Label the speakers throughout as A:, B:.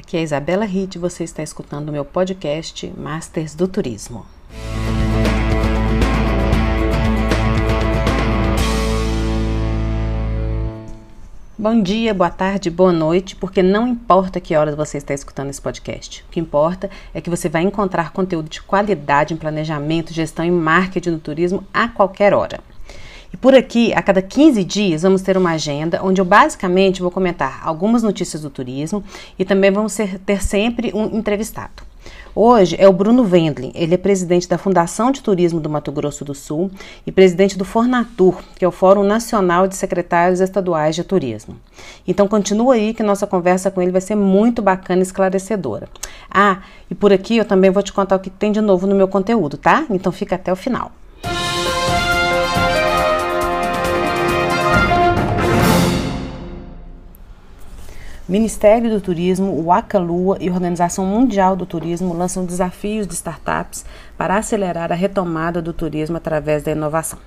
A: Aqui é a Isabela Ritt, você está escutando o meu podcast Masters do Turismo. Bom dia, boa tarde, boa noite, porque não importa que horas você está escutando esse podcast. O que importa é que você vai encontrar conteúdo de qualidade em planejamento, gestão e marketing no turismo a qualquer hora. E por aqui, a cada 15 dias, vamos ter uma agenda onde eu basicamente vou comentar algumas notícias do turismo e também vamos ser, ter sempre um entrevistado. Hoje é o Bruno Wendling, ele é presidente da Fundação de Turismo do Mato Grosso do Sul e presidente do Fornatur, que é o Fórum Nacional de Secretários Estaduais de Turismo. Então continua aí que nossa conversa com ele vai ser muito bacana e esclarecedora. Ah, e por aqui eu também vou te contar o que tem de novo no meu conteúdo, tá? Então fica até o final. Ministério do Turismo, o Acalua e a Organização Mundial do Turismo lançam desafios de startups para acelerar a retomada do turismo através da inovação.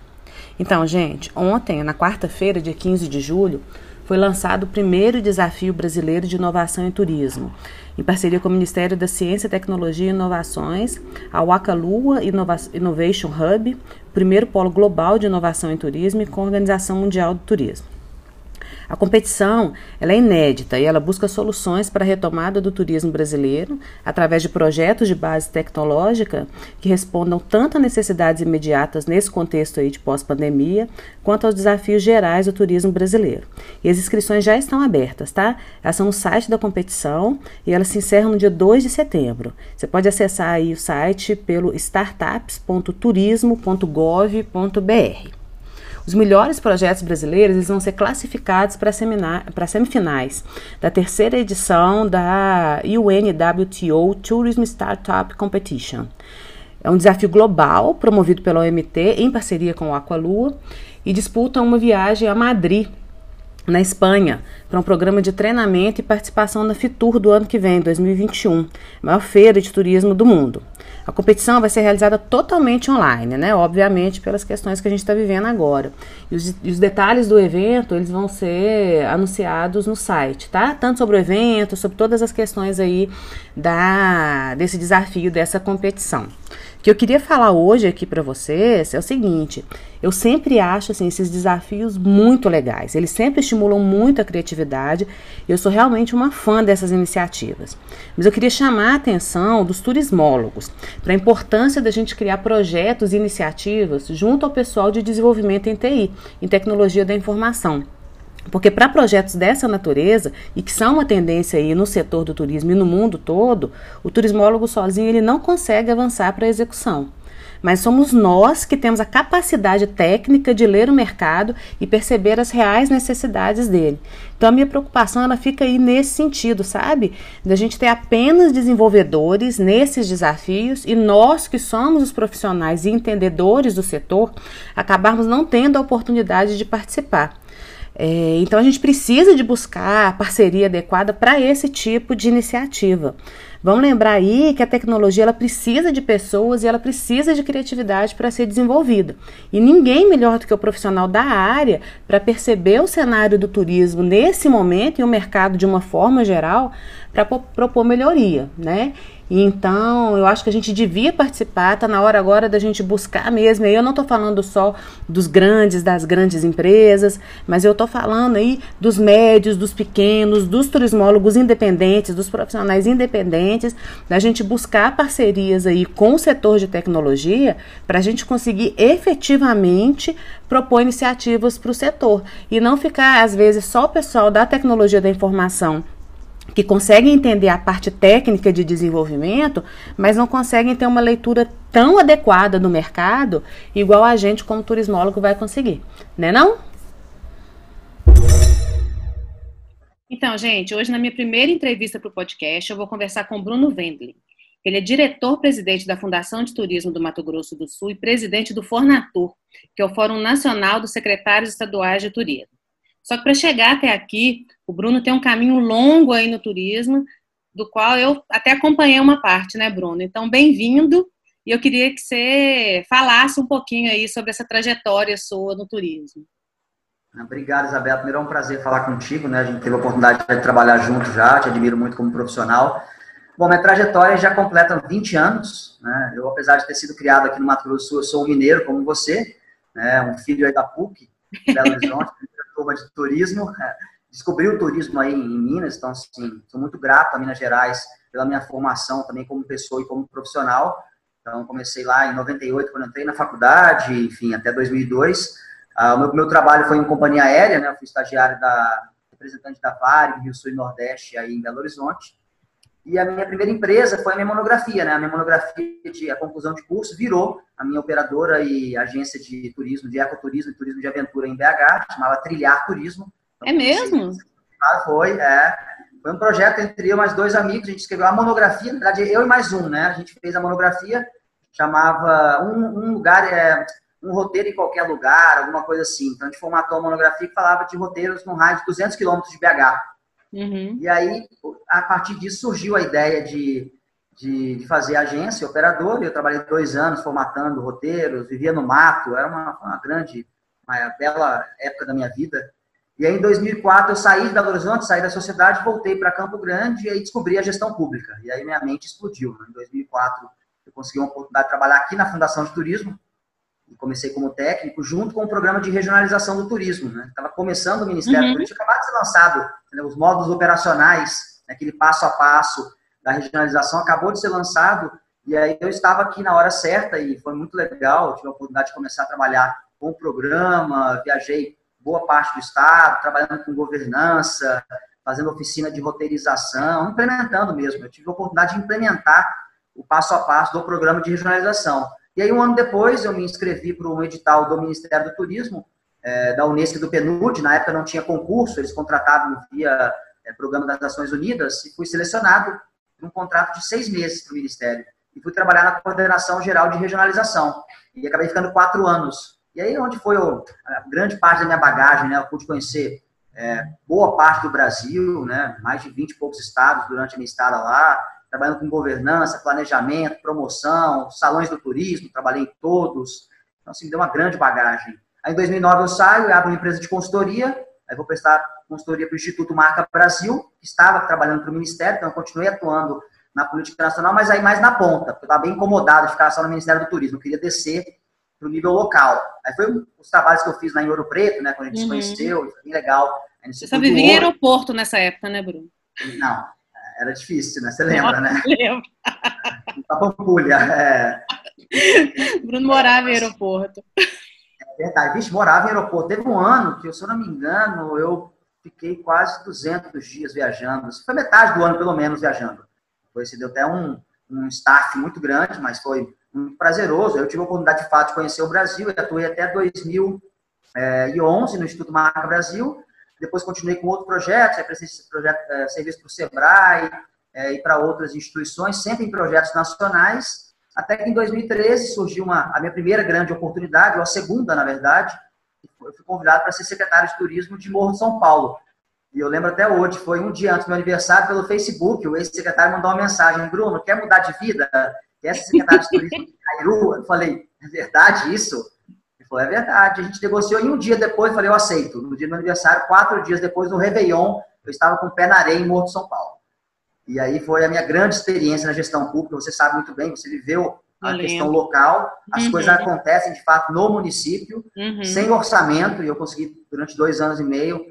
A: Então, gente, ontem, na quarta-feira, dia 15 de julho, foi lançado o primeiro desafio brasileiro de inovação em turismo, em parceria com o Ministério da Ciência, Tecnologia e Inovações, a Wakalua Innovation Hub, primeiro polo global de inovação em turismo e com a Organização Mundial do Turismo. A competição ela é inédita e ela busca soluções para a retomada do turismo brasileiro através de projetos de base tecnológica que respondam tanto a necessidades imediatas nesse contexto aí de pós-pandemia, quanto aos desafios gerais do turismo brasileiro. E as inscrições já estão abertas, tá? Elas são no site da competição e elas se encerram no dia 2 de setembro. Você pode acessar aí o site pelo startups.turismo.gov.br. Os melhores projetos brasileiros eles vão ser classificados para semifinais da terceira edição da UNWTO Tourism Startup Competition. É um desafio global promovido pela OMT em parceria com o Aqualua e disputa uma viagem a Madrid na Espanha, para um programa de treinamento e participação na Fitur do ano que vem, 2021, maior feira de turismo do mundo. A competição vai ser realizada totalmente online, né? Obviamente, pelas questões que a gente está vivendo agora. E os, e os, detalhes do evento, eles vão ser anunciados no site, tá? Tanto sobre o evento, sobre todas as questões aí da, desse desafio, dessa competição. Que eu queria falar hoje aqui para vocês é o seguinte: eu sempre acho assim, esses desafios muito legais. Eles sempre estimulam muito a criatividade. Eu sou realmente uma fã dessas iniciativas. Mas eu queria chamar a atenção dos turismólogos para a importância da gente criar projetos e iniciativas junto ao pessoal de desenvolvimento em TI, em tecnologia da informação. Porque para projetos dessa natureza, e que são uma tendência aí no setor do turismo e no mundo todo, o turismólogo sozinho ele não consegue avançar para a execução. Mas somos nós que temos a capacidade técnica de ler o mercado e perceber as reais necessidades dele. Então a minha preocupação ela fica aí nesse sentido, sabe? Da gente ter apenas desenvolvedores nesses desafios e nós que somos os profissionais e entendedores do setor, acabarmos não tendo a oportunidade de participar. É, então a gente precisa de buscar a parceria adequada para esse tipo de iniciativa. Vamos lembrar aí que a tecnologia ela precisa de pessoas e ela precisa de criatividade para ser desenvolvida. E ninguém melhor do que o profissional da área para perceber o cenário do turismo nesse momento e o mercado de uma forma geral para propor melhoria, né? Então, eu acho que a gente devia participar, tá na hora agora da gente buscar mesmo. Eu não estou falando só dos grandes, das grandes empresas, mas eu estou falando aí dos médios, dos pequenos, dos turismólogos independentes, dos profissionais independentes, da gente buscar parcerias aí com o setor de tecnologia para a gente conseguir efetivamente propor iniciativas para o setor e não ficar, às vezes, só o pessoal da tecnologia da informação que conseguem entender a parte técnica de desenvolvimento, mas não conseguem ter uma leitura tão adequada do mercado, igual a gente como turismólogo vai conseguir, né não? Então, gente, hoje na minha primeira entrevista para o podcast, eu vou conversar com Bruno Wendling. Ele é diretor-presidente da Fundação de Turismo do Mato Grosso do Sul e presidente do Fornatur, que é o Fórum Nacional dos Secretários Estaduais de Turismo. Só que para chegar até aqui, o Bruno tem um caminho longo aí no turismo, do qual eu até acompanhei uma parte, né, Bruno? Então, bem-vindo. E eu queria que você falasse um pouquinho aí sobre essa trajetória sua no turismo.
B: Obrigado, Isabela. Primeiro é um prazer falar contigo, né? A gente teve a oportunidade de trabalhar junto já, te admiro muito como profissional. Bom, minha trajetória já completa 20 anos, né? Eu, apesar de ter sido criado aqui no Mato Grosso do Sul, eu sou um mineiro como você, né? Um filho aí da PUC, Belo Horizonte, turma de turismo. É, descobri o turismo aí em Minas, então, assim, sou muito grato a Minas Gerais pela minha formação também como pessoa e como profissional. Então, comecei lá em 98, quando entrei na faculdade, enfim, até 2002. Ah, o meu, meu trabalho foi em companhia aérea, né? Eu fui estagiário da representante da Varig, Rio Sul e Nordeste, aí em Belo Horizonte. E a minha primeira empresa foi a minha monografia, né? A minha monografia de a conclusão de curso virou a minha operadora e agência de turismo, de ecoturismo e turismo de aventura em BH, chamava Trilhar Turismo.
A: Então, é mesmo?
B: Foi, é. Foi um projeto entre eu e mais dois amigos, a gente escreveu a monografia, na verdade eu e mais um, né? A gente fez a monografia, chamava um, um lugar, é, um roteiro em qualquer lugar, alguma coisa assim. Então a gente formatou a monografia que falava de roteiros no raio de 200 quilômetros de BH. Uhum. E aí, a partir disso, surgiu a ideia de, de, fazer agência, operador. Eu trabalhei dois anos formatando roteiros, vivia no mato, era uma, uma grande, uma bela época da minha vida. E aí, em 2004, eu saí de Belo Horizonte, saí da sociedade, voltei para Campo Grande e aí descobri a gestão pública. E aí minha mente explodiu. Em 2004, eu consegui uma oportunidade de trabalhar aqui na Fundação de Turismo, comecei como técnico, junto com o programa de regionalização do turismo. Estava né? começando o Ministério uhum. Turismo, acabado de ser lançado, os modos operacionais, né? aquele passo a passo da regionalização acabou de ser lançado, e aí eu estava aqui na hora certa e foi muito legal, tive a oportunidade de começar a trabalhar com o programa, viajei boa parte do estado, trabalhando com governança, fazendo oficina de roteirização, implementando mesmo. Eu tive a oportunidade de implementar o passo a passo do programa de regionalização. E aí, um ano depois, eu me inscrevi para um edital do Ministério do Turismo, é, da Unesco e do PNUD. Na época não tinha concurso, eles contratavam via é, Programa das Nações Unidas, e fui selecionado num contrato de seis meses para o Ministério. E fui trabalhar na Coordenação Geral de Regionalização. E acabei ficando quatro anos. E aí, onde foi a grande parte da minha bagagem, né? Eu pude conhecer é, boa parte do Brasil, né? Mais de 20 e poucos estados durante a minha estada lá trabalhando com governança, planejamento, promoção, salões do turismo, trabalhei em todos. Então, assim, deu uma grande bagagem. Aí, em 2009, eu saio e abro uma empresa de consultoria. Aí, vou prestar consultoria para o Instituto Marca Brasil, que estava trabalhando para o Ministério, então, eu continuei atuando na política nacional, mas aí mais na ponta, porque eu estava bem incomodado de ficar só no Ministério do Turismo. Eu queria descer para o nível local. Aí foi os trabalhos que eu fiz lá em Ouro Preto, né, quando a gente uhum. se conheceu, foi bem legal.
A: Você só vivia em aeroporto nessa época, né, Bruno?
B: Não, era difícil, né? Você lembra, né? Lembro. Pampulha, é.
A: Bruno morava em aeroporto.
B: É verdade, bicho, morava em aeroporto. Teve um ano que, se eu não me engano, eu fiquei quase 200 dias viajando. Foi metade do ano, pelo menos, viajando. Foi, se deu até um, um staff muito grande, mas foi muito prazeroso. Eu tive a oportunidade, de fato, de conhecer o Brasil. Eu atuei até 2011 é, no Instituto Marca Brasil depois continuei com outro projeto, prestei projeto, é, serviço para o SEBRAE é, e para outras instituições, sempre em projetos nacionais, até que em 2013 surgiu uma, a minha primeira grande oportunidade, ou a segunda, na verdade, eu fui convidado para ser secretário de turismo de Morro de São Paulo. E eu lembro até hoje, foi um dia antes do meu aniversário, pelo Facebook, o ex-secretário mandou uma mensagem, Bruno, quer mudar de vida? Quer ser secretário de turismo de Cairu? Eu falei, é verdade isso? É verdade. A gente negociou e um dia depois eu falei, eu aceito. No dia do meu aniversário, quatro dias depois, no Réveillon, eu estava com o pé na areia em Morto São Paulo. E aí foi a minha grande experiência na gestão pública. Você sabe muito bem, você viveu a questão local, as uhum. coisas acontecem de fato no município, uhum. sem orçamento, e eu consegui, durante dois anos e meio,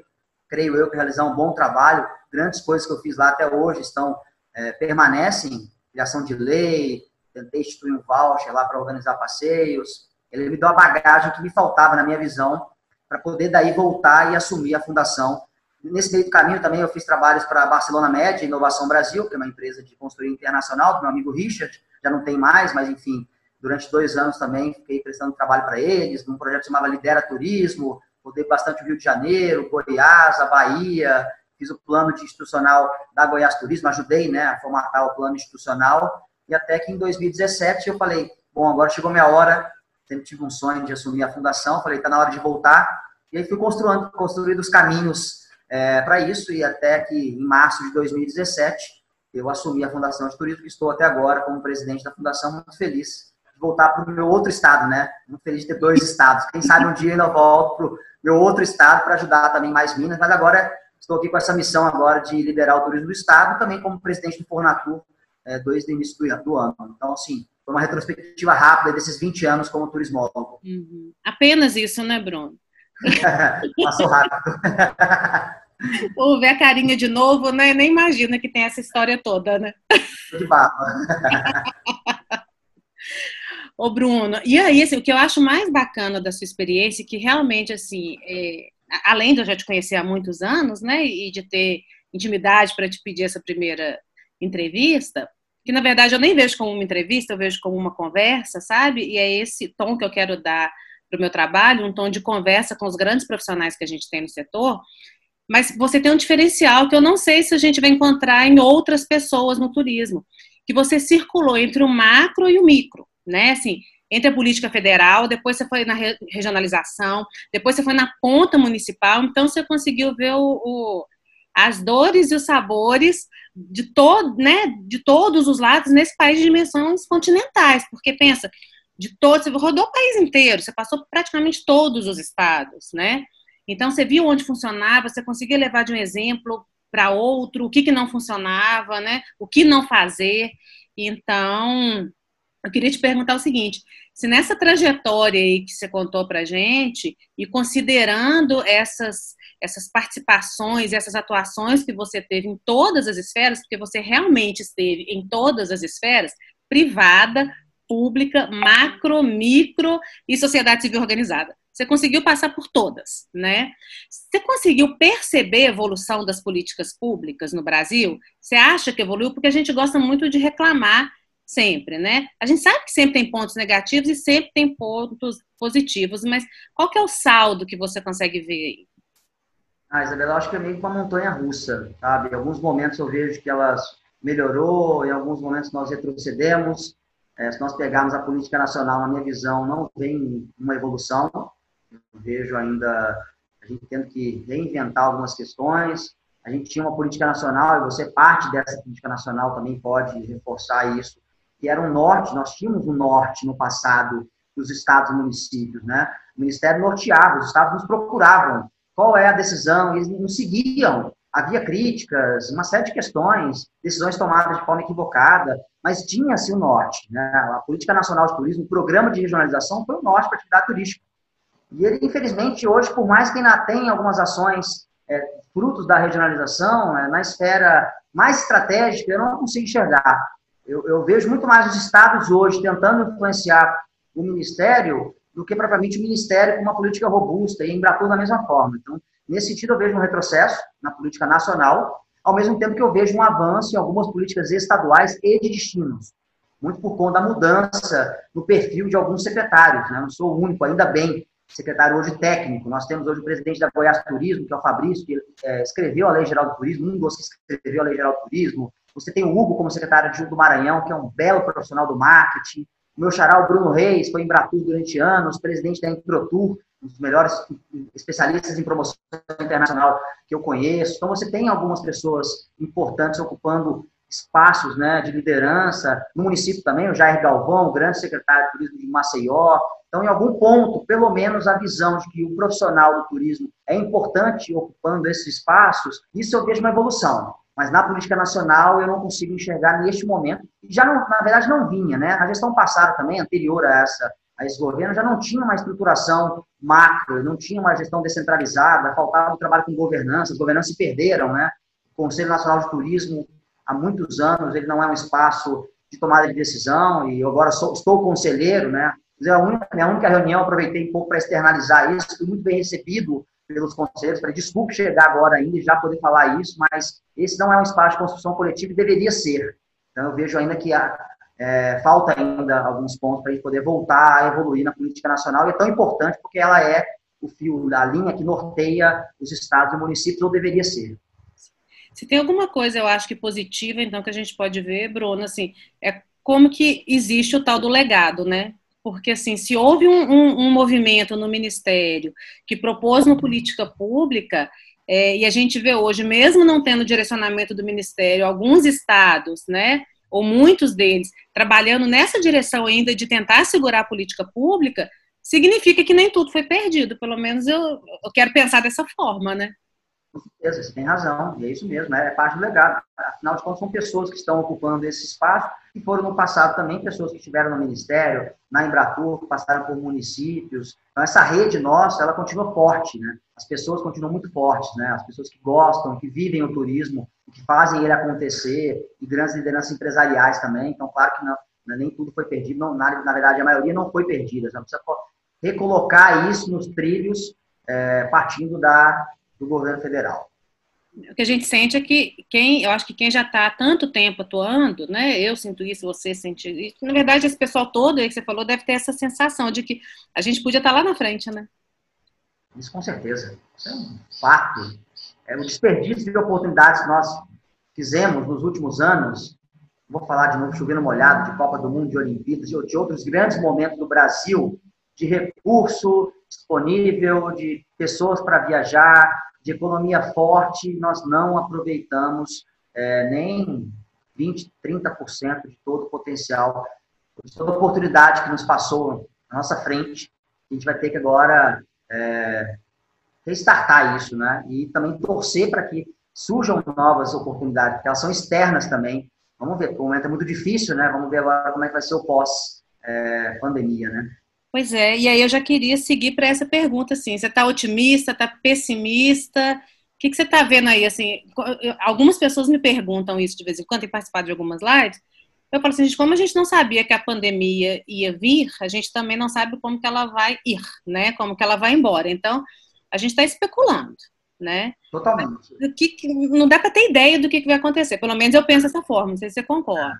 B: creio eu, realizar um bom trabalho. Grandes coisas que eu fiz lá até hoje estão, é, permanecem, criação de lei, tentei instituir um voucher lá para organizar passeios, ele me deu a bagagem que me faltava na minha visão para poder daí voltar e assumir a fundação. Nesse meio do caminho também eu fiz trabalhos para a Barcelona Med, Inovação Brasil, que é uma empresa de consultoria internacional do meu amigo Richard, já não tem mais, mas enfim, durante dois anos também fiquei prestando trabalho para eles, num projeto que chamava Lidera Turismo, rodei bastante o Rio de Janeiro, Goiás, a Bahia, fiz o plano de institucional da Goiás Turismo, ajudei né, a formatar o plano institucional, e até que em 2017 eu falei, bom, agora chegou minha hora sempre tive um sonho de assumir a fundação, falei, está na hora de voltar. E aí fui construindo, construindo os caminhos é, para isso, e até que em março de 2017 eu assumi a Fundação de Turismo, que estou até agora como presidente da Fundação, muito feliz de voltar para o meu outro estado, né? Muito feliz de ter dois estados. Quem sabe um dia eu volto para o meu outro estado para ajudar também mais Minas, mas agora estou aqui com essa missão agora de liderar o turismo do estado, também como presidente do Fornatur, é, desde o início do, ano. Então, assim, uma retrospectiva rápida desses 20 anos como turismólogo.
C: Uhum. Apenas isso, né, Bruno?
B: Passou rápido.
C: Ou ver a carinha de novo, né? Nem imagina que tem essa história toda, né?
B: De papo.
C: Ô, Bruno, e aí, assim, o que eu acho mais bacana da sua experiência, que realmente, assim, é, além de eu já te conhecer há muitos anos, né, e de ter intimidade para te pedir essa primeira entrevista, que na verdade eu nem vejo como uma entrevista, eu vejo como uma conversa, sabe? E é esse tom que eu quero dar para o meu trabalho, um tom de conversa com os grandes profissionais que a gente tem no setor, mas você tem um diferencial que eu não sei se a gente vai encontrar em outras pessoas no turismo, que você circulou entre o macro e o micro, né? Assim, entre a política federal, depois você foi na regionalização, depois você foi na ponta municipal, então você conseguiu ver o, o as dores e os sabores de, todo, né, de todos os lados nesse país de dimensões continentais, porque pensa, de todos, você rodou o país inteiro, você passou praticamente todos os estados, né? Então, você viu onde funcionava, você conseguia levar de um exemplo para outro, o que, que não funcionava, né? O que não fazer. Então, eu queria te perguntar o seguinte: se nessa trajetória aí que você contou para gente, e considerando essas, essas participações, essas atuações que você teve em todas as esferas, porque você realmente esteve em todas as esferas, privada, pública, macro, micro e sociedade civil organizada. Você conseguiu passar por todas, né? Você conseguiu perceber a evolução das políticas públicas no Brasil? Você acha que evoluiu? Porque a gente gosta muito de reclamar sempre, né? A gente sabe que sempre tem pontos negativos e sempre tem pontos positivos, mas qual que é o saldo que você consegue ver aí?
B: Ah, Isabela, eu acho que é meio que uma montanha russa, sabe? Em alguns momentos eu vejo que elas melhorou, em alguns momentos nós retrocedemos. É, se nós pegarmos a política nacional, na minha visão, não vem uma evolução vejo ainda a gente tendo que reinventar algumas questões. A gente tinha uma política nacional, e você, parte dessa política nacional, também pode reforçar isso, que era um norte, nós tínhamos um norte no passado dos estados e municípios, né? O Ministério norteava, os estados nos procuravam. Qual é a decisão? Eles não seguiam. Havia críticas, uma série de questões, decisões tomadas de forma equivocada, mas tinha-se o norte. Né? A Política Nacional de Turismo, o programa de regionalização foi o norte para a atividade turística. E ele, infelizmente, hoje, por mais que ainda tenha algumas ações é, frutos da regionalização, é, na esfera mais estratégica, eu não consigo enxergar. Eu, eu, vejo muito mais os estados hoje tentando influenciar o Ministério do que propriamente o Ministério com uma política robusta e em Embratur da mesma forma. Então, nesse sentido, eu vejo um retrocesso na política nacional, ao mesmo tempo que eu vejo um avanço em algumas políticas estaduais e de destinos. Muito por conta da mudança no perfil de alguns secretários. Né? Não sou o único, ainda bem, secretário hoje técnico. Nós temos hoje o presidente da Goiás Turismo, que é o Fabrício, que é, escreveu a Lei Geral do Turismo, um dos que escreveu a Lei Geral do Turismo. Você tem o Hugo como secretário de do Maranhão, que é um belo profissional do marketing. O meu xará, o Bruno Reis, foi em Bratur durante anos, presidente da Improtur, um dos melhores especialistas em promoção internacional que eu conheço. Então, você tem algumas pessoas importantes ocupando espaços né, de liderança no município também, o Jair Galvão, grande secretário de turismo de Maceió, então, em algum ponto, pelo menos a visão de que o profissional do turismo é importante ocupando esses espaços, isso eu vejo uma evolução. Mas na política nacional eu não consigo enxergar neste momento. Já, não, na verdade, não vinha, né? A gestão passada também, anterior a essa a esse governo, já não tinha uma estruturação macro, não tinha uma gestão descentralizada, faltava o trabalho com governança, as governanças se perderam, né? O Conselho Nacional de Turismo, há muitos anos, ele não é um espaço de tomada de decisão, e eu agora sou, estou conselheiro, né? A única, minha única reunião, aproveitei um pouco para externalizar isso, fui muito bem recebido pelos conselheiros, falei, desculpe chegar agora ainda e já poder falar isso, mas esse não é um espaço de construção coletiva e deveria ser. Então, eu vejo ainda que há, é, falta ainda alguns pontos para a gente poder voltar a evoluir na política nacional, e é tão importante porque ela é o fio, a linha que norteia os estados e municípios, ou deveria ser.
C: Se tem alguma coisa, eu acho que positiva, então, que a gente pode ver, Bruno, assim, é como que existe o tal do legado, né? Porque assim, se houve um, um, um movimento no Ministério que propôs uma política pública, é, e a gente vê hoje, mesmo não tendo direcionamento do Ministério, alguns estados, né,
A: ou muitos deles, trabalhando nessa direção ainda de tentar segurar a política pública, significa que nem tudo foi perdido. Pelo menos eu, eu quero pensar dessa forma, né?
B: Certeza, você tem razão, e é isso mesmo, é parte do legado. Afinal de contas, são pessoas que estão ocupando esse espaço e foram no passado também pessoas que estiveram no Ministério, na Embratur, que passaram por municípios. Então, essa rede nossa, ela continua forte, né? As pessoas continuam muito fortes, né? As pessoas que gostam, que vivem o turismo, que fazem ele acontecer, e grandes lideranças empresariais também. Então, claro que não, né, nem tudo foi perdido, não, na, na, verdade, a maioria não foi perdida. Você precisa recolocar isso nos trilhos, é, partindo da do governo federal.
A: O que a gente sente é que quem, eu acho que quem já está há tanto tempo atuando, né? Eu sinto isso, você sente isso. Na verdade, esse pessoal todo aí que você falou deve ter essa sensação de que a gente podia estar tá lá na frente, né?
B: Isso com certeza. Isso é um fato. É o desperdício de oportunidades que nós fizemos nos últimos anos. Vou falar de novo, chovendo molhado, de Copa do Mundo, de Olimpíadas, de outros grandes momentos do Brasil, de recurso disponível, de pessoas para viajar, de economia forte, nós não aproveitamos é, nem 20%, 30% de todo o potencial, de toda a oportunidade que nos passou na nossa frente. A gente vai ter que agora é, restartar isso, né? E também torcer para que surjam novas oportunidades, porque elas são externas também. Vamos ver, o momento é muito difícil, né? Vamos ver agora como é que vai ser o pós-pandemia, é, né?
A: Pois é, e aí eu já queria seguir para essa pergunta, assim, você está otimista, está pessimista? O que, que você está vendo aí, assim, algumas pessoas me perguntam isso de vez em quando, tem participado de algumas lives, eu falo assim, gente, como a gente não sabia que a pandemia ia vir, a gente também não sabe como que ela vai ir, né, como que ela vai embora, então, a gente está especulando, né?
B: Totalmente.
A: Que, não dá para ter ideia do que, que vai acontecer, pelo menos eu penso dessa forma, não sei se você concorda.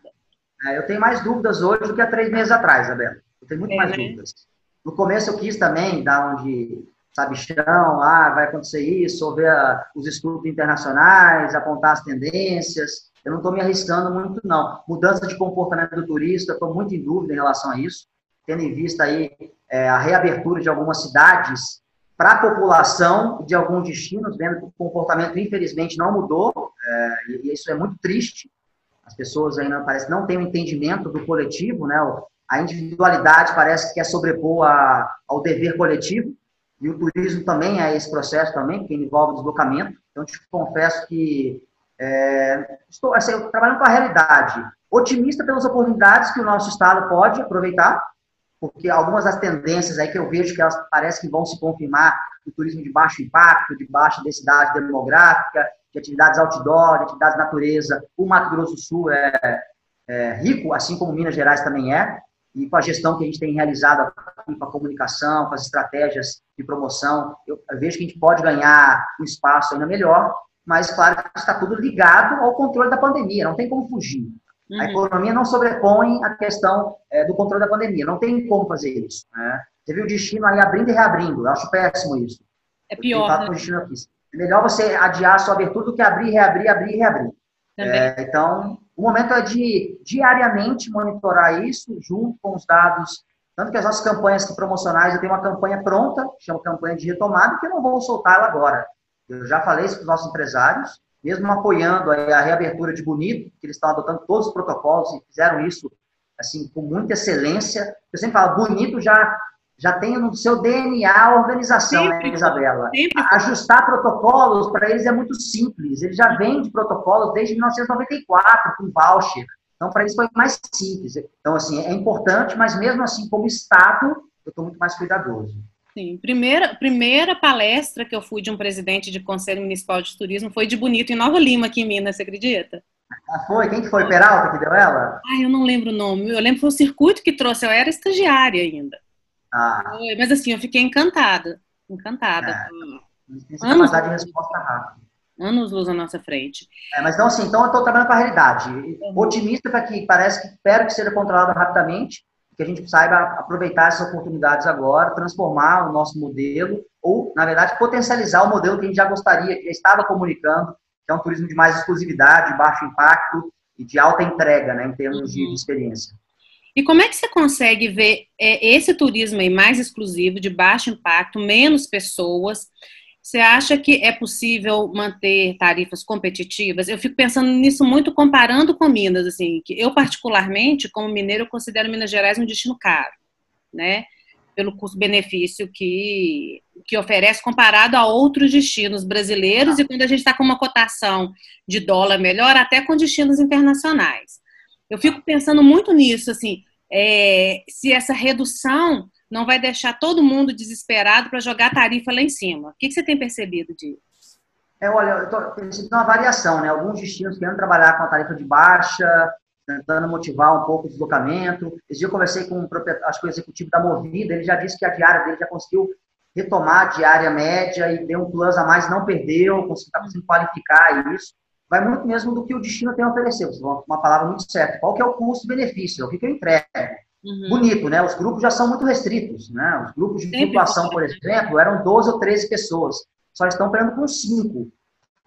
B: É, eu tenho mais dúvidas hoje do que há três meses atrás, Isabela. Tenho muito é, mais né? dúvidas. No começo eu quis também dar um de sabichão, ah, vai acontecer isso, ou ver a, os estudos internacionais, apontar as tendências. Eu não estou me arriscando muito, não. Mudança de comportamento do turista, estou muito em dúvida em relação a isso, tendo em vista aí é, a reabertura de algumas cidades para a população de alguns destinos, vendo que o comportamento, infelizmente, não mudou, é, e isso é muito triste. As pessoas ainda parece não têm o um entendimento do coletivo, né? A individualidade parece que quer sobrepor a, ao dever coletivo, e o turismo também é esse processo também, que envolve deslocamento. Então, te confesso que é, estou assim, trabalhando com a realidade, otimista pelas oportunidades que o nosso Estado pode aproveitar, porque algumas das tendências aí que eu vejo que elas parecem que vão se confirmar, o turismo de baixo impacto, de baixa densidade demográfica, de atividades outdoor, de atividades de natureza. O Mato Grosso do Sul é, é rico, assim como Minas Gerais também é e com a gestão que a gente tem realizado aqui, com a comunicação, com as estratégias de promoção, eu, vejo que a gente pode ganhar um espaço ainda melhor, mas claro que está tudo ligado ao controle da pandemia, não tem como fugir. Uhum. A economia não sobrepõe a questão é, do controle da pandemia, não tem como fazer isso. Né? Você viu o destino aí abrindo e reabrindo, eu acho péssimo isso.
A: É pior. Né?
B: É melhor você adiar a sua abertura do que abrir, reabrir, abrir e reabrir. É, então, o momento é de diariamente monitorar isso junto com os dados. Tanto que as nossas campanhas promocionais, eu tenho uma campanha pronta, chama campanha de retomada, que eu não vou soltar ela agora. Eu já falei isso para os nossos empresários, mesmo apoiando a reabertura de Bonito, que eles estão adotando todos os protocolos e fizeram isso assim com muita excelência. Eu sempre falo, Bonito já já tem no seu DNA a organização, né, sempre, né, Isabela? Sempre. Ajustar protocolos, para eles é muito simples. Ele já vem de protocolos desde 1994, com voucher. Então, para eles foi mais simples. Então, assim, é importante, mas mesmo assim, como Estado, eu estou muito mais cuidadoso.
A: Sim, primeira, primeira palestra que eu fui de um presidente de Conselho Municipal de Turismo foi de Bonito, em Nova Lima, aqui em Minas, você acredita?
B: Ah, foi? Quem que foi? Peralta que deu ela?
A: Ai, eu não lembro o nome. Eu lembro que foi o circuito que trouxe, eu era estagiária ainda. Ah. Mas assim, eu fiquei encantada. Encantada. É.
B: Tem anos, capacidade de resposta rápida.
A: Anos luz à nossa frente.
B: É, mas então, assim, então eu estou trabalhando com a realidade. Uhum. Otimista para que parece que espero que seja controlado rapidamente, que a gente saiba aproveitar essas oportunidades agora, transformar o nosso modelo, ou, na verdade, potencializar o modelo que a gente já gostaria, que já estava comunicando, que é um turismo de mais exclusividade, baixo impacto e de alta entrega, né, em termos uhum. de experiência.
A: E como é que você consegue ver é, esse turismo aí mais exclusivo, de baixo impacto, menos pessoas, Você acha que é possível manter tarifas competitivas? Eu fico pensando nisso muito comparando com Minas, assim, que eu particularmente, como mineiro, considero Minas Gerais um destino caro, né? Pelo custo-benefício que, que oferece comparado a outros destinos brasileiros e quando a gente está com uma cotação de dólar melhor, até com destinos internacionais. Eu fico pensando muito nisso, assim, é, se essa redução não vai deixar todo mundo desesperado para jogar a tarifa lá em cima. O que, que você tem percebido disso?
B: É, olha, eu estou percebendo uma variação, né? Alguns destinos querendo trabalhar com a tarifa de baixa, tentando motivar um pouco o deslocamento. Esse dia eu conversei com o acho que o executivo da Movida, ele já disse que a diária dele já conseguiu retomar a diária média e deu um plus a mais, não perdeu, está conseguindo qualificar isso. Vai muito mesmo do que o destino tem a oferecer. Uma palavra muito certa. Qual que é o custo-benefício? É o que, que eu entrego? Uhum. Bonito, né? Os grupos já são muito restritos, né? Os grupos de flutuação, por exemplo, eram 12 ou 13 pessoas. Só estão operando com 5.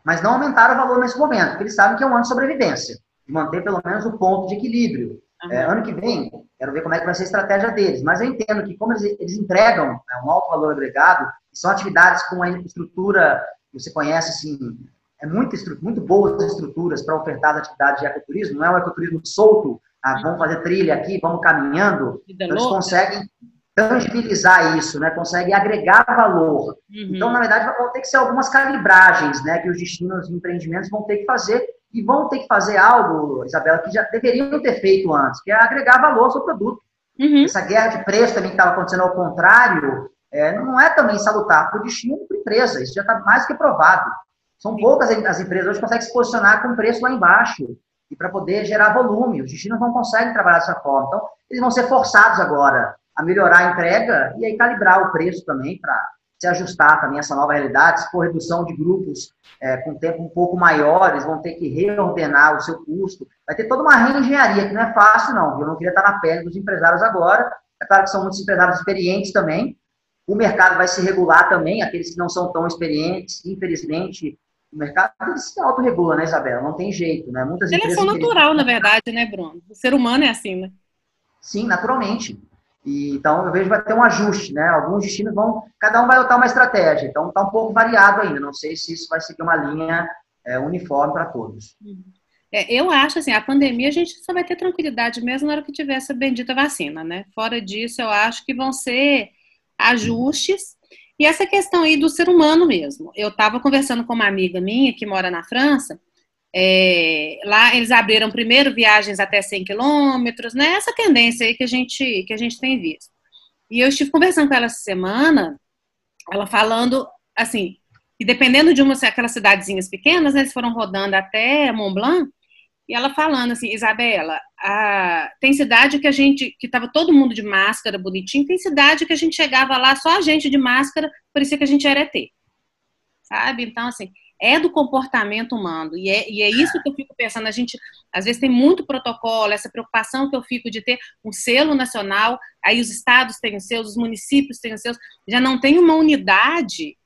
B: Mas não aumentaram o valor nesse momento, porque eles sabem que é um ano de sobrevivência. De manter pelo menos o ponto de equilíbrio. Uhum. É, ano que vem, quero ver como é que vai ser a estratégia deles. Mas eu entendo que como eles, eles entregam né, um alto valor agregado, são atividades com a estrutura que você conhece, assim, é muito, muito boas estruturas para ofertar as atividades de ecoturismo. Não é um ecoturismo solto, ah, vamos fazer trilha aqui, vamos caminhando, então, eles conseguem tangibilizar isso, né? Conseguem agregar valor. Uhum. Então, na verdade, vão ter que ser algumas calibragens, né? Que os destinos de empreendimentos vão ter que fazer e vão ter que fazer algo, Isabela, que já deveriam ter feito antes, que é agregar valor ao seu produto. Uhum. Essa guerra de preço também que estava acontecendo ao contrário, é, não é também salutar para o destino e para a empresa. Isso já está mais que provado. São poucas as empresas hoje que conseguem se posicionar com preço lá embaixo e para poder gerar volume. Os destinos não conseguem trabalhar dessa forma. Então, eles vão ser forçados agora a melhorar a entrega e aí calibrar o preço também para se ajustar também a essa nova realidade. Se for redução de grupos é, com tempo um pouco maior, eles vão ter que reordenar o seu custo. Vai ter toda uma reengenharia, que não é fácil, não. Eu não queria estar na pele dos empresários agora. É claro que são muitos empresários experientes também. O mercado vai se regular também, aqueles que não são tão experientes, infelizmente, o mercado se autorregula, né, Isabela? Não tem jeito, né?
A: Muitas Seleção natural, na verdade, né, Bruno? O ser humano é assim, né?
B: Sim, naturalmente. E, então, eu vejo que vai ter um ajuste, né? Alguns destinos vão... Cada um vai adotar uma estratégia. Então, está um pouco variado ainda. Não sei se isso vai seguir uma linha é, uniforme para todos.
A: É, eu acho, assim, a pandemia a gente só vai ter tranquilidade mesmo na hora que tiver essa bendita vacina, né? Fora disso, eu acho que vão ser ajustes e essa questão aí do ser humano mesmo. Eu estava conversando com uma amiga minha que mora na França. É, lá eles abriram primeiro viagens até 100 quilômetros, né? Essa tendência aí que a gente que a gente tem visto. E eu estive conversando com ela essa semana, ela falando assim, e dependendo de uma aquelas cidadezinhas pequenas, né, eles foram rodando até Mont Blanc, e ela falando assim, Isabela, a, tem cidade que a gente, que tava todo mundo de máscara, bonitinho, tem cidade que a gente chegava lá, só a gente de máscara, parecia que a gente era ET. Sabe? Então, assim, é do comportamento humano. E é, e é isso que eu fico pensando. A gente, às vezes, tem muito protocolo, essa preocupação que eu fico de ter um selo nacional, aí os estados têm os seus, os municípios têm os seus, já não tem uma unidade.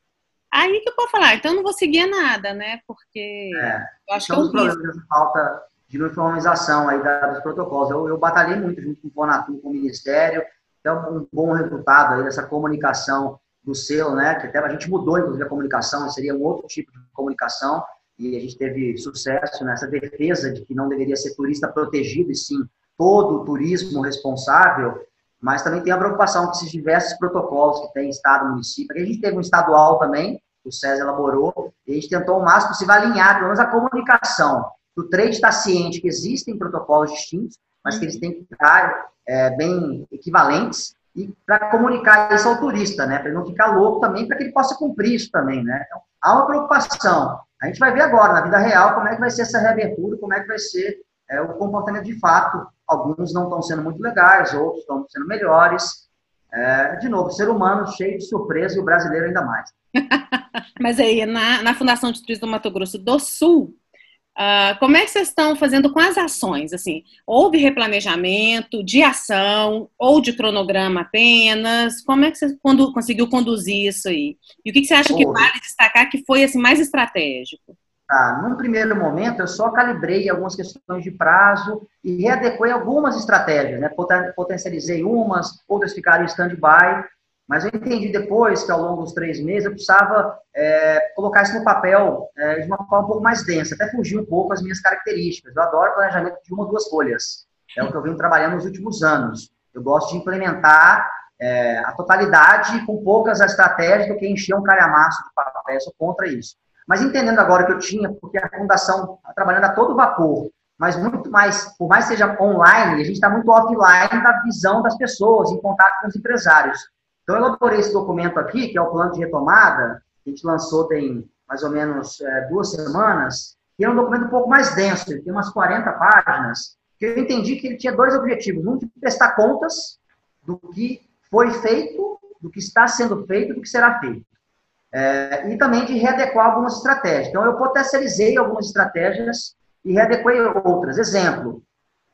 A: Aí que eu posso falar, então eu não vou seguir nada, né? Porque
B: é, eu acho que é um risco. falta de uniformização aí dos protocolos. Eu, eu batalhei muito junto com o Fonatur, com o Ministério, então um bom resultado aí dessa comunicação do selo, né, que até a gente mudou, inclusive, a comunicação, seria um outro tipo de comunicação, e a gente teve sucesso nessa defesa de que não deveria ser turista protegido, e sim todo o turismo responsável, mas também tem a preocupação com esses diversos protocolos que tem Estado, município, a gente teve um estadual também, o SES elaborou, e a gente tentou o máximo possível alinhar, pelo menos a comunicação, o trade está ciente que existem protocolos distintos, mas que eles têm que estar é, bem equivalentes e para comunicar isso ao turista, né? Para ele não ficar louco também, para que ele possa cumprir isso também, né? Então, há uma preocupação. A gente vai ver agora, na vida real, como é que vai ser essa reabertura, como é que vai ser é, o comportamento de fato. Alguns não estão sendo muito legais, outros estão sendo melhores. É, de novo, ser humano cheio de surpresa e o brasileiro ainda mais.
A: Mas aí, na, na Fundação de Turismo do Mato Grosso do Sul, Uh, como é que vocês estão fazendo com as ações? Assim, houve replanejamento de ação ou de cronograma apenas? Como é que você condu conseguiu conduzir isso aí? E o que, que você acha que vale destacar que foi assim mais estratégico?
B: Tá, num primeiro momento, eu só calibrei algumas questões de prazo e readequei algumas estratégias, né? Potencializei umas, outras ficaram em stand-by, Mas eu entendi depois que ao longo dos três meses eu precisava é, colocar isso no papel é, de uma forma um pouco mais densa, até fugir um pouco das minhas características. Eu adoro planejamento de uma ou duas folhas. É o que eu venho trabalhando nos últimos anos. Eu gosto de implementar é, a totalidade com poucas estratégias do que encher um calhamaço de papel. Eu sou contra isso. Mas entendendo agora que eu tinha, porque a fundação está trabalhando a todo vapor, mas muito mais, por mais que seja online, a gente está muito offline da visão das pessoas, em contato com os empresários. Então, eu elaborei esse documento aqui, que é o plano de retomada, que a gente lançou tem mais ou menos é, duas semanas, que é um documento um pouco mais denso, ele tem umas 40 páginas, que eu entendi que ele tinha dois objetivos. Um, de prestar contas do que foi feito, do que está sendo feito, do que será feito. É, e também de readequar algumas estratégias. Então, eu potencializei algumas estratégias e readequei outras. Exemplo,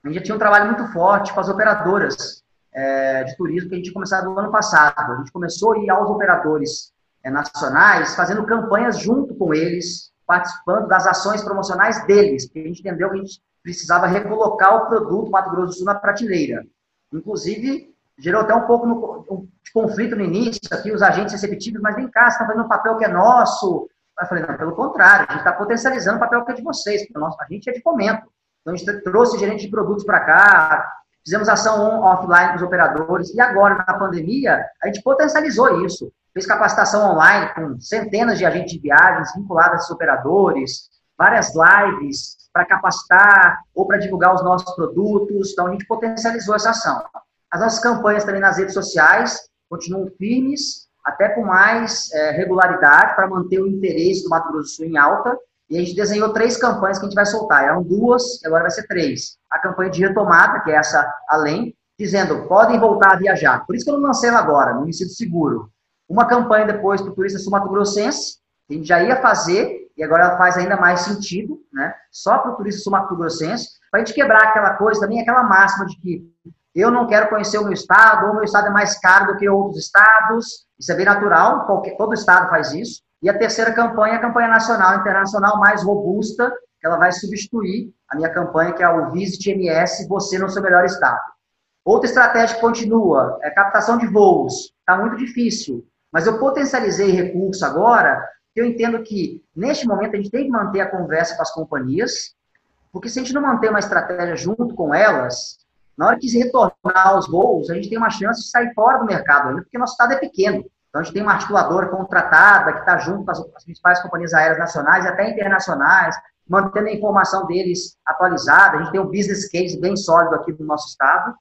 B: a gente tinha um trabalho muito forte com as operadoras é, de turismo que a gente começou no ano passado. A gente começou a ir aos operadores é, nacionais, fazendo campanhas junto com eles, participando das ações promocionais deles, porque a gente entendeu que a gente precisava recolocar o produto Mato Grosso do Sul na prateleira. Inclusive, gerou até um pouco no, de conflito no início, aqui os agentes receptivos, mas vem cá, você está fazendo um papel que é nosso. Eu falei, não, pelo contrário, a gente está potencializando o papel que é de vocês, porque a gente é de fomento. Então, a gente trouxe gerente de produtos para cá, Fizemos ação offline com os operadores e agora, na pandemia, a gente potencializou isso. Fez capacitação online com centenas de agentes de viagens vinculados a esses operadores, várias lives para capacitar ou para divulgar os nossos produtos. Então, a gente potencializou essa ação. As nossas campanhas também nas redes sociais continuam firmes, até com mais é, regularidade, para manter o interesse do Mato Grosso do Sul em alta. E a gente desenhou três campanhas que a gente vai soltar. Eram duas, agora vai ser três. A campanha de retomada, que é essa além, dizendo, podem voltar a viajar. Por isso que eu não lancei ela agora, no Ensino Seguro. Uma campanha depois para o turista sul-mato-grossense, que a gente já ia fazer, e agora ela faz ainda mais sentido, né? Só para o turista sul-mato-grossense, para a gente quebrar aquela coisa também, aquela máxima de que eu não quero conhecer o meu estado, ou o meu estado é mais caro do que outros estados. Isso é bem natural, qualquer, todo estado faz isso. E a terceira campanha é a campanha nacional internacional mais robusta, que ela vai substituir a minha campanha, que é o Visit MS, você no seu melhor estado. Outra estratégia que continua é captação de voos. Está muito difícil, mas eu potencializei recurso agora, que eu entendo que, neste momento, a gente tem que manter a conversa com as companhias, porque se a gente não manter uma estratégia junto com elas, na hora que se retornar aos voos, a gente tem uma chance de sair fora do mercado porque nosso estado é pequeno. Então, a gente tem uma articuladora contratada que está junto com as, as, principais companhias aéreas nacionais e até internacionais, mantendo a informação deles atualizada. A gente tem um business case bem sólido aqui no nosso estado.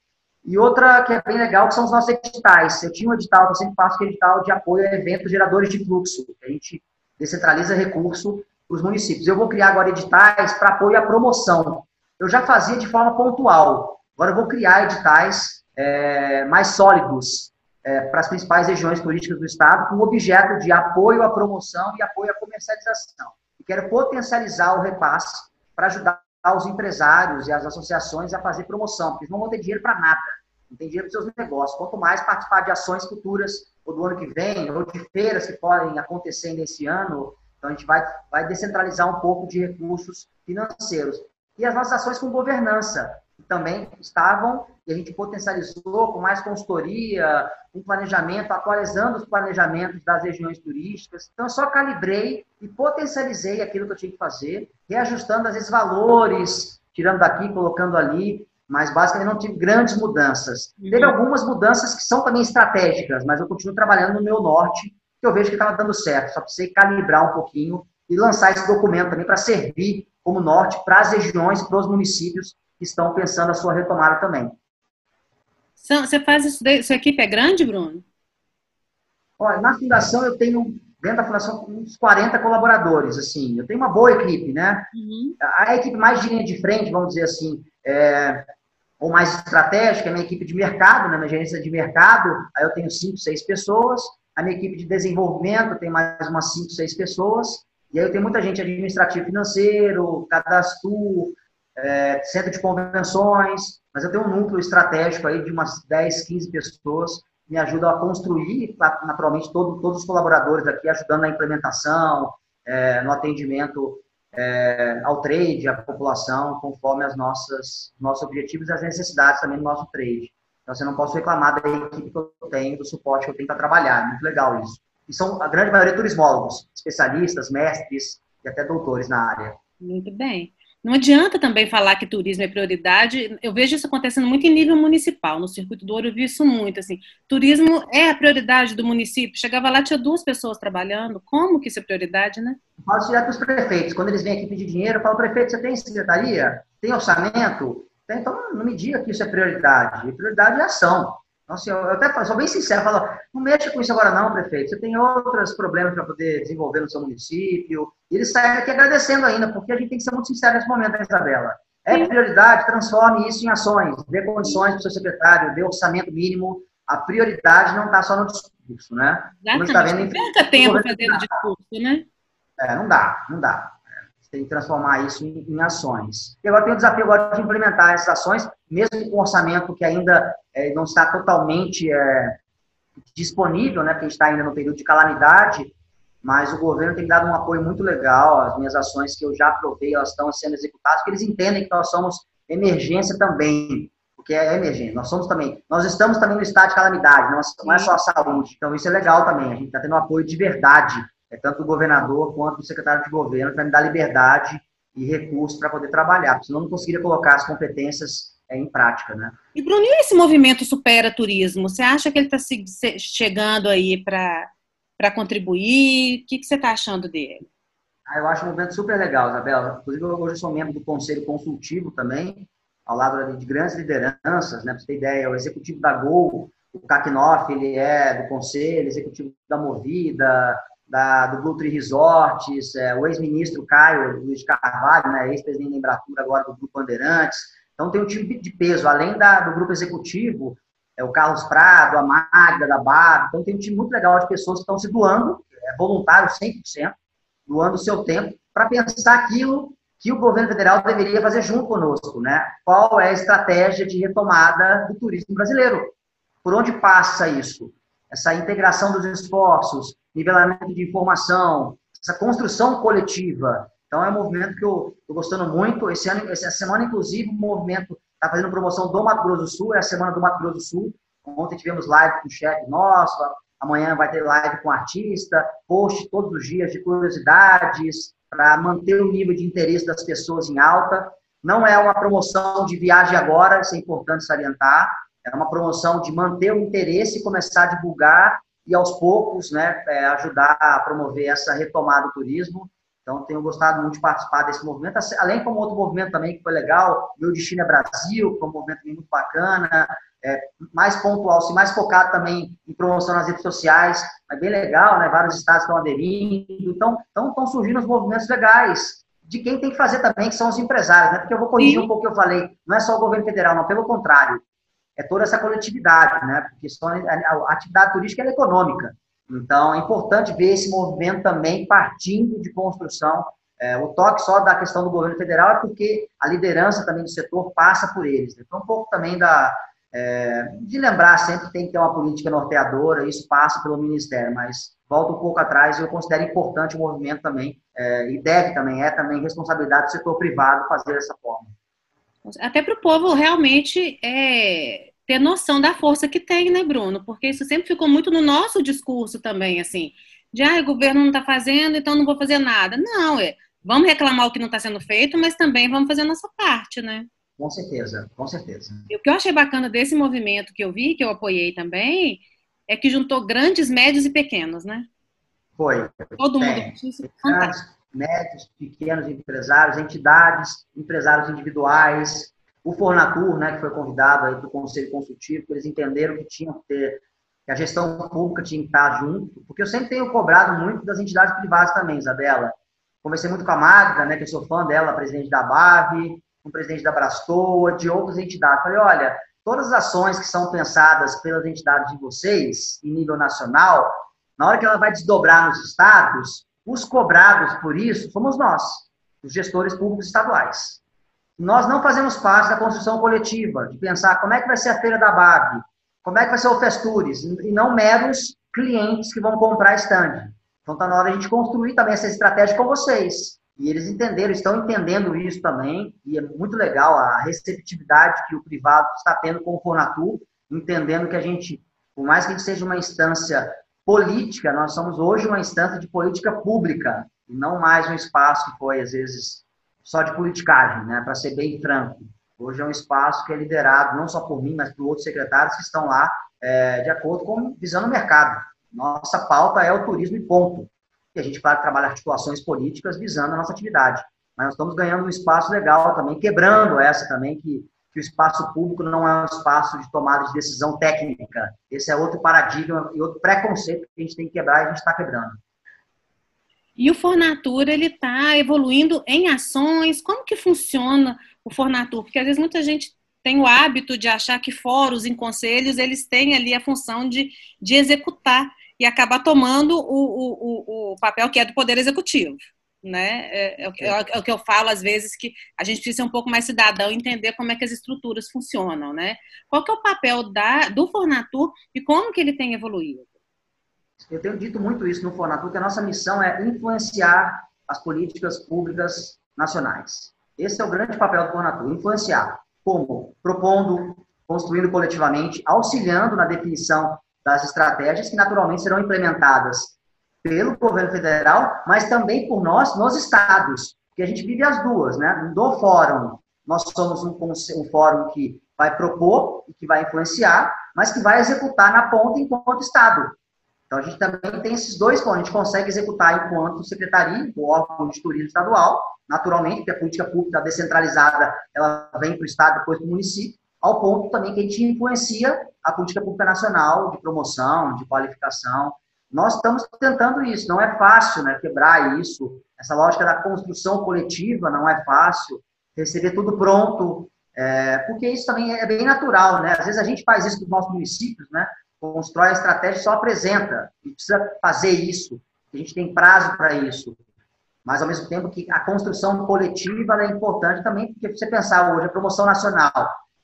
B: E outra que é bem legal, que são os nossos editais. Eu tinha um edital, eu sempre faço que é edital de apoio a eventos geradores de fluxo, a gente descentraliza recurso para os municípios. Eu vou criar agora editais para apoio à promoção. Eu já fazia de forma pontual. Agora eu vou criar editais é, mais sólidos, é, para as principais regiões turísticas do estado, com o objeto de apoio à promoção e apoio à comercialização. E quero potencializar o repasse para ajudar os empresários e as associações a fazer promoção, porque eles não vão ter dinheiro para nada, não tem dinheiro para seus negócios. Quanto mais participar de ações futuras, ou do ano que vem, ou de feiras que podem acontecer nesse ano, então a gente vai, vai descentralizar um pouco de recursos financeiros. E as nossas ações com governança, que também estavam, e a gente potencializou com mais consultoria, com planejamento, atualizando os planejamentos das regiões turísticas. Então, eu só calibrei e potencializei aquilo que eu tinha que fazer, reajustando, às vezes, valores, tirando daqui, colocando ali, mas basicamente não tive grandes mudanças. Uhum. Teve algumas mudanças que são também estratégicas, mas eu continuo trabalhando no meu norte, que eu vejo que estava dando certo. Só precisei calibrar um pouquinho e lançar esse documento também para servir como norte para as regiões, para os municípios que estão pensando a sua retomada também.
A: Você faz isso, daí, sua equipe é grande, Bruno?
B: Olha, na fundação eu tenho, dentro da fundação, uns 40 colaboradores, assim, eu tenho uma boa equipe, né? Uhum. A equipe mais de linha de frente, vamos dizer assim, é, ou mais estratégica, é a minha equipe de mercado, né, minha gerência de mercado, aí eu tenho 5, 6 pessoas, a minha equipe de desenvolvimento tem mais umas 5, 6 pessoas, e aí eu tenho muita gente administrativo financeiro, cadastro, é, centro de convenções, mas eu tenho um núcleo estratégico aí de umas 10, 15 pessoas que me ajudam a construir, naturalmente, todo, todos os colaboradores aqui ajudando na implementação, é, no atendimento é, ao trade, à população, conforme as nossas nossos objetivos e as necessidades também do nosso trade. Então, você não posso reclamar da equipe que eu tenho, do suporte que eu tenho para trabalhar. É muito legal isso. E são a grande maioria turismólogos, especialistas, mestres e até doutores na área.
A: Muito bem. Não adianta também falar que turismo é prioridade. Eu vejo isso acontecendo muito em nível municipal. No Circuito do Ouro eu vi isso muito. Assim, turismo é a prioridade do município. Chegava lá, tinha duas pessoas trabalhando. Como que isso é prioridade, né?
B: Eu os prefeitos. Quando eles vêm aqui pedir dinheiro, eu falo, prefeito, você tem secretaria? Tem orçamento? Então, não me diga que isso é prioridade. Prioridade é ação. Então, assim, eu até sou bem sincero, falo, não mexa com isso agora não, prefeito. Você tem outros problemas para poder desenvolver no seu município. E eles saem aqui agradecendo ainda, porque a gente tem que ser muito sincero nesse momento, né, Isabela? É prioridade, transforme isso em ações, dê condições para o seu secretário, dê orçamento mínimo. A prioridade não está só no discurso, né?
A: Exatamente. Tá vendo, Perca tempo fazendo discurso, né?
B: É, não dá, não dá tem que transformar isso em, em, ações. E agora tem o desafio agora de implementar essas ações, mesmo com um orçamento que ainda é, não está totalmente é, disponível, né, porque a gente está ainda no período de calamidade, mas o governo tem dado um apoio muito legal, as minhas ações que eu já aprovei, elas estão sendo executadas, porque eles entendem que nós somos emergência também, porque é emergência, nós somos também, nós estamos também no estado de calamidade, não, não é só a saúde, então isso é legal também, a gente está tendo um apoio de verdade é tanto o governador quanto o secretário de governo, para me dar liberdade e recursos para poder trabalhar, porque senão não conseguiria colocar as competências é, em prática, né?
A: E Bruno, e esse movimento Supera Turismo? Você acha que ele está chegando aí para contribuir? O que, que você está achando dele?
B: Ah, eu acho um movimento super legal, Isabela. Inclusive, hoje eu sou membro do Conselho Consultivo também, ao lado de grandes lideranças, né? Para você ter ideia, o executivo da Gol, o Kakinoff, ele é do Conselho, executivo da Movida, da, do Blue Tree Resorts, é, o ex-ministro Caio Luiz Carvalho, né, ex-presidente da Embratur agora do Grupo Bandeirantes. Então tem um time de peso, além da, do grupo executivo, é o Carlos Prado, a Magda da Bar, então tem um time muito legal de pessoas que estão se doando, é, voluntário 100%, doando o seu tempo, para pensar aquilo que o governo federal deveria fazer junto conosco, né? Qual é a estratégia de retomada do turismo brasileiro? Por onde passa isso? Essa integração dos esforços, nivelamento de informação, essa construção coletiva. Então, é um movimento que eu estou gostando muito. Esse ano, essa semana, inclusive, o movimento está fazendo promoção do Mato Grosso do Sul, é a semana do Mato Grosso do Sul. Ontem tivemos live com o chefe nosso, amanhã vai ter live com artista, post todos os dias de curiosidades, para manter o nível de interesse das pessoas em alta. Não é uma promoção de viagem agora, isso é importante salientar. É uma promoção de manter o interesse e começar a divulgar e aos poucos, né, é, ajudar a promover essa retomada do turismo. Então, tenho gostado muito de participar desse movimento, assim, além como outro movimento também que foi legal, Meu Destino é Brasil, que foi um movimento muito bacana, é, mais pontual, assim, mais focado também em promoção nas redes sociais, é bem legal, né? Vários estados estão aderindo, então, então estão surgindo os movimentos legais de quem tem que fazer também, que são os empresários, né? Porque eu vou corrigir Sim. um pouco o que eu falei, não é só o governo federal, não, pelo contrário, é toda essa coletividade, né? Porque só a atividade turística é econômica. Então, é importante ver esse movimento também partindo de construção. É, o toque só da questão do governo federal é porque a liderança também do setor passa por eles. Então, um pouco também da, é, de lembrar sempre tem que ter uma política norteadora, isso passa pelo Ministério, mas volta um pouco atrás e eu considero importante o movimento também, é, e deve também, é também responsabilidade do setor privado fazer dessa forma.
A: Até para o povo realmente é, ter noção da força que tem, né, Bruno? Porque isso sempre ficou muito no nosso discurso também, assim, de ah, o governo não está fazendo, então não vou fazer nada. Não, é, vamos reclamar o que não está sendo feito, mas também vamos fazer a nossa parte, né?
B: Com certeza, com certeza.
A: E o que eu achei bacana desse movimento que eu vi, que eu apoiei também, é que juntou grandes, médios e pequenos, né?
B: Foi.
A: Todo mundo.
B: Fantástico médios, pequenos empresários, entidades, empresários individuais, o Fornatur, né, que foi convidado aí para o Conselho Consultivo, eles entenderam que tinham que ter, que a gestão pública tinha que estar junto, porque eu sempre tenho cobrado muito das entidades privadas também, Isabela. Conversei muito com a Magda, né, que eu sou fã dela, presidente da BAV, com o presidente da Brastoa, de outras entidades. Falei, olha, todas as ações que são pensadas pelas entidades de vocês, em nível nacional, na hora que ela vai desdobrar nos estados, os cobrados por isso somos nós, os gestores públicos estaduais. Nós não fazemos parte da construção coletiva, de pensar como é que vai ser a feira da BAB, como é que vai ser o Festures, e não meros clientes que vão comprar stand. Então está na hora de a gente construir também essa estratégia com vocês. E eles entenderam, estão entendendo isso também, e é muito legal a receptividade que o privado está tendo com o Fornatur. entendendo que a gente, por mais que a gente seja uma instância política, nós somos hoje uma instância de política pública, e não mais um espaço que foi, às vezes, só de politicagem, né? para ser bem franco. Hoje é um espaço que é liderado não só por mim, mas por outros secretários que estão lá é, de acordo com visando o mercado. Nossa pauta é o turismo e ponto. E a gente para trabalhar articulações políticas visando a nossa atividade. Mas nós estamos ganhando um espaço legal também, quebrando essa também, que, que o espaço público não é um espaço de tomada de decisão técnica. Esse é outro paradigma e outro preconceito que a gente tem que quebrar e a gente está quebrando.
C: E o Fornatura, ele está evoluindo em ações. Como que funciona o Fornatur? Porque às vezes muita gente tem o hábito de achar que fóruns em conselhos, eles têm ali a função de, de executar e acabar tomando o, o, o papel que é do Poder Executivo. Né? É, é, é, é, o que eu falo às vezes que a gente precisa ser um pouco mais cidadão e entender como é que as estruturas funcionam, né? Qual que é o papel da, do Fornatur e como que ele tem evoluído?
B: Eu tenho dito muito isso no Fornatur, que a nossa missão é influenciar as políticas públicas nacionais. Esse é o grande papel do Fornatur, influenciar. Como? Propondo, construindo coletivamente, auxiliando na definição das estratégias que naturalmente serão implementadas pelo governo federal, mas também por nós nos estados, que a gente vive as duas, né? Do fórum, nós somos um, um fórum que vai propor e que vai influenciar, mas que vai executar na ponta enquanto estado. Então, a gente também tem esses dois pontos. A gente consegue executar enquanto secretaria, o órgão de turismo estadual, naturalmente, porque a política pública descentralizada ela vem para o estado, depois para o município, ao ponto também que a gente influencia a política pública nacional de promoção, de qualificação. Nós estamos tentando isso, não é fácil né, quebrar isso. Essa lógica da construção coletiva não é fácil, receber tudo pronto, é, porque isso também é bem natural, né? Às vezes a gente faz isso nos nossos municípios, né? constrói a estratégia só apresenta. Gente precisa fazer isso. A gente tem prazo para isso. Mas, ao mesmo tempo, que a construção coletiva é importante também, porque você pensar hoje, a promoção nacional,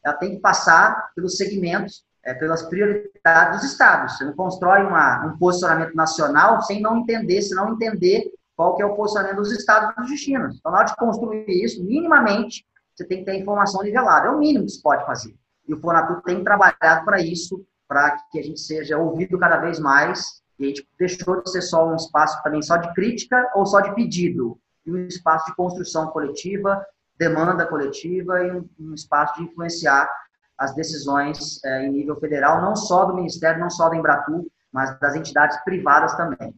B: ela tem que passar pelos segmentos, é, pelas prioridades dos estados. Você não constrói uma, um posicionamento nacional sem não entender, se não entender qual que é o posicionamento dos estados dos destinos. Então, na hora de construir isso, minimamente, você tem que ter informação nivelada. É o mínimo que se pode fazer. E o Fonatur tem trabalhado para isso, para que a gente seja ouvido cada vez mais e a gente deixou de ser só um espaço também só de crítica ou só de pedido, e um espaço de construção coletiva, demanda coletiva e um, um espaço de influenciar as decisões é, em nível federal, não só do Ministério, não só da Embratur, mas das entidades privadas também.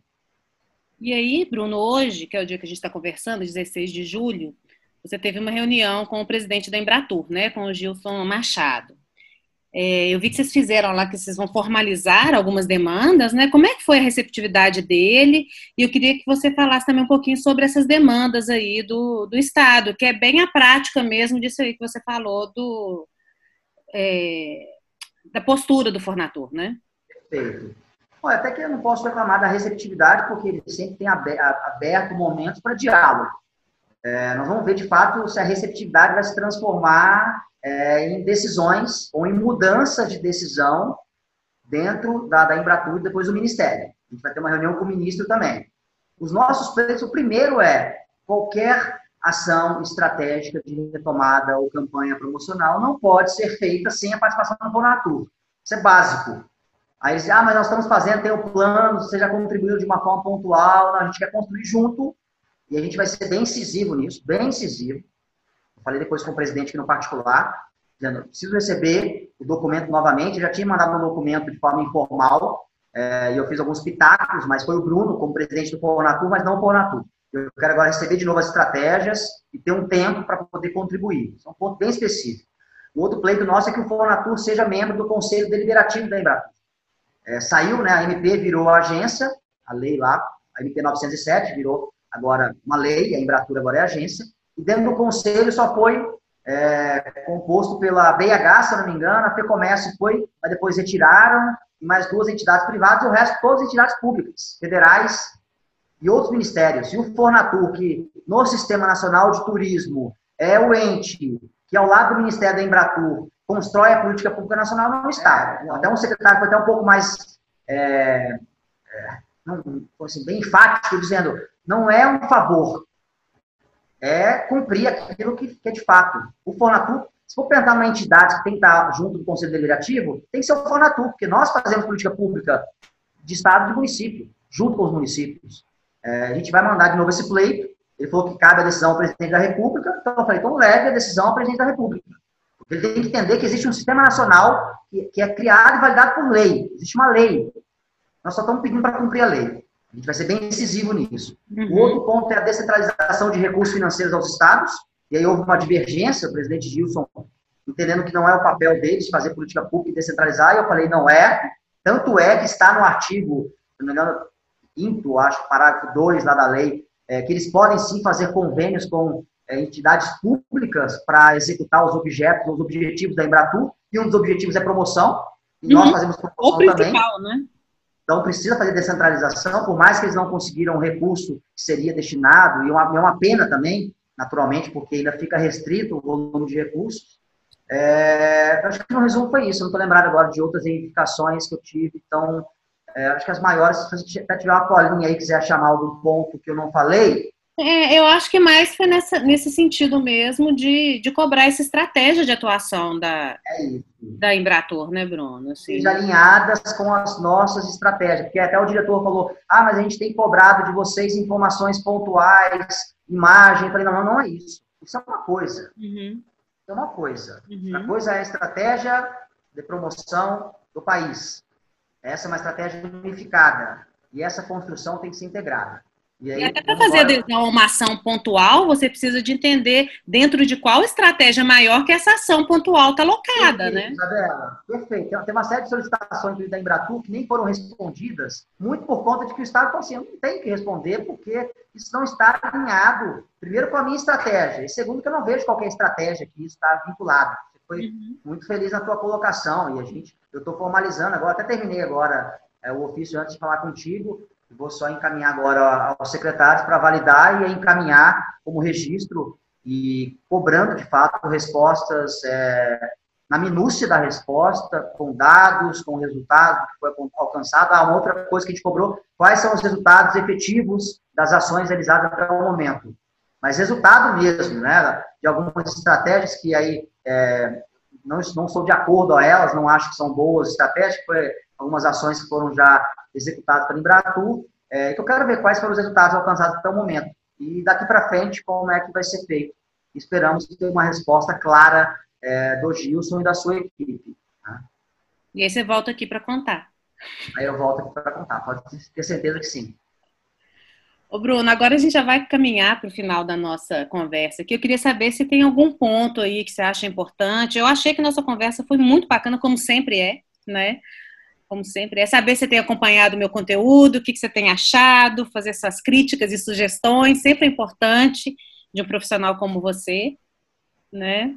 C: E aí, Bruno, hoje, que é o dia que a gente está conversando, 16 de julho, você teve uma reunião com o presidente da Embratur, né, com o Gilson Machado. É, eu vi que vocês fizeram lá que vocês vão formalizar algumas demandas, né? Como é que foi a receptividade dele? E eu queria que você falasse também um pouquinho sobre essas demandas aí do, do Estado, que é bem a prática mesmo disso aí que você falou do, é, da postura do Fornator, né?
B: Perfeito. Olha, até que eu não posso reclamar da receptividade, porque ele sempre tem aberto momentos para diálogo. É, nós vamos ver, de fato, se a receptividade vai se transformar é, em decisões ou em mudança de decisão dentro da, da Embratur e depois do Ministério. A gente vai ter uma reunião com o ministro também. Os nossos pleitos, o primeiro é qualquer ação estratégica de retomada ou campanha promocional não pode ser feita sem a participação do Bonatur. Isso é básico. Aí dizem, ah, mas nós estamos fazendo, tem o plano, você já contribuiu de uma forma pontual, a gente quer construir junto, e a gente vai ser bem incisivo nisso, bem incisivo. Falei depois com o presidente aqui no particular, dizendo, preciso receber o documento novamente. Eu já tinha mandado um documento de forma informal, é, e eu fiz alguns pitacos, mas foi o Bruno como presidente do Pornatur, mas não o Pornatur. Eu quero agora receber de novo as estratégias e ter um tempo para poder contribuir. Isso é um ponto bem específico. O outro pleito nosso é que o Fornatur seja membro do Conselho Deliberativo da Embratur. É, saiu, né, a MP virou a agência, a lei lá, a MP 907 virou agora uma lei, a Embratur agora é agência, e dentro do conselho só foi é, composto pela BH, se não me engano, a FEComércio foi, mas depois retiraram, mais duas entidades privadas, e o resto todas entidades públicas, federais e outros ministérios. E o Fornatur, que no Sistema Nacional de Turismo é o ente que, ao lado do Ministério da Embratur, constrói a política pública nacional, não está. Até um secretário foi até um pouco mais é, é, não, assim, bem enfático, dizendo não é um favor, é cumprir aquilo que, que é de fato. O Fornatur Se for pensar numa entidade que tem que estar junto do Conselho Deliberativo, tem que ser o Fonatur, porque nós fazemos política pública de Estado e de município, junto com os municípios. É, a gente vai mandar de novo esse pleito. Ele falou que cabe a decisão ao presidente da República. Então, eu falei, então leve a decisão ao presidente da República. Ele tem que entender que existe um sistema nacional que, que é criado e validado por lei. Existe uma lei. Nós só estamos pedindo para cumprir a lei. A gente vai ser bem decisivo nisso. Uhum. O outro ponto é a descentralização de recursos financeiros aos estados. E aí houve uma divergência, o presidente Gilson entendendo que não é o papel deles fazer política pública e descentralizar, e eu falei, não é. Tanto é que está no artigo, se não me engano, quinto, acho, parágrafo 2 lá da lei, é, que eles podem sim fazer convênios com é, entidades públicas para executar os objetos, os objetivos da Embratur, e um dos objetivos é promoção, e uhum. nós fazemos promoção o também. Né? Então, precisa fazer descentralização, por mais que eles não conseguiram o recurso que seria destinado, e é uma, uma pena também, naturalmente, porque ainda fica restrito o volume de recursos. É, acho que no resumo foi isso. Eu não estou lembrado agora de outras identificações que eu tive. Então, é, acho que as maiores, se você até tiver uma colinha aí quiser chamar algum ponto que eu não falei,
A: é, eu acho que mais foi nessa, nesse sentido mesmo de, de cobrar essa estratégia de atuação da, é da Embratur, né, Bruno?
B: Assim. alinhadas com as nossas estratégias, porque até o diretor falou, ah, mas a gente tem cobrado de vocês informações pontuais, imagem, eu falei, não, não é isso. Isso é uma coisa. Uhum. Isso é uma coisa. Uhum. A coisa é a estratégia de promoção do país. Essa é uma estratégia unificada. E essa construção tem que ser integrada.
A: E, aí, e até para fazer adesão a uma ação pontual, você precisa de entender dentro de qual estratégia maior que essa ação pontual está locada,
B: perfeito,
A: né?
B: Isabela, perfeito. Tem uma série de solicitações da Embratur que nem foram respondidas, muito por conta de que o Estado falou assim, não tem que responder porque isso não está alinhado, primeiro, com a minha estratégia, e segundo, que eu não vejo qualquer estratégia que isso está vinculado. Você foi uhum. muito feliz na tua colocação, e a gente, eu estou formalizando agora, até terminei agora é, o ofício antes de falar contigo, Vou só encaminhar agora aos secretários para validar e encaminhar como registro e cobrando, de fato, respostas é, na minúcia da resposta, com dados, com resultado que foi alcançado. Ah, uma outra coisa que a gente cobrou, quais são os resultados efetivos das ações realizadas até o momento. Mas resultado mesmo, né? De algumas estratégias que aí é, não, não sou de acordo a elas, não acho que são boas estratégias, foi algumas ações que foram já executadas pela Embratur, é, que eu quero ver quais foram os resultados alcançados até o momento. E daqui para frente, como é que vai ser feito. Esperamos ter uma resposta clara é, do Gilson e da sua equipe. Tá?
A: E aí você volta aqui para contar.
B: Aí eu volto aqui para contar, pode ter certeza que sim.
A: Ô Bruno, agora a gente já vai caminhar para o final da nossa conversa aqui. Eu queria saber se tem algum ponto aí que você acha importante. Eu achei que nossa conversa foi muito bacana, como sempre é, né? como sempre, é saber se você tem acompanhado o meu conteúdo, o que, que você tem achado, fazer essas críticas e sugestões, sempre é importante de um profissional como você, né?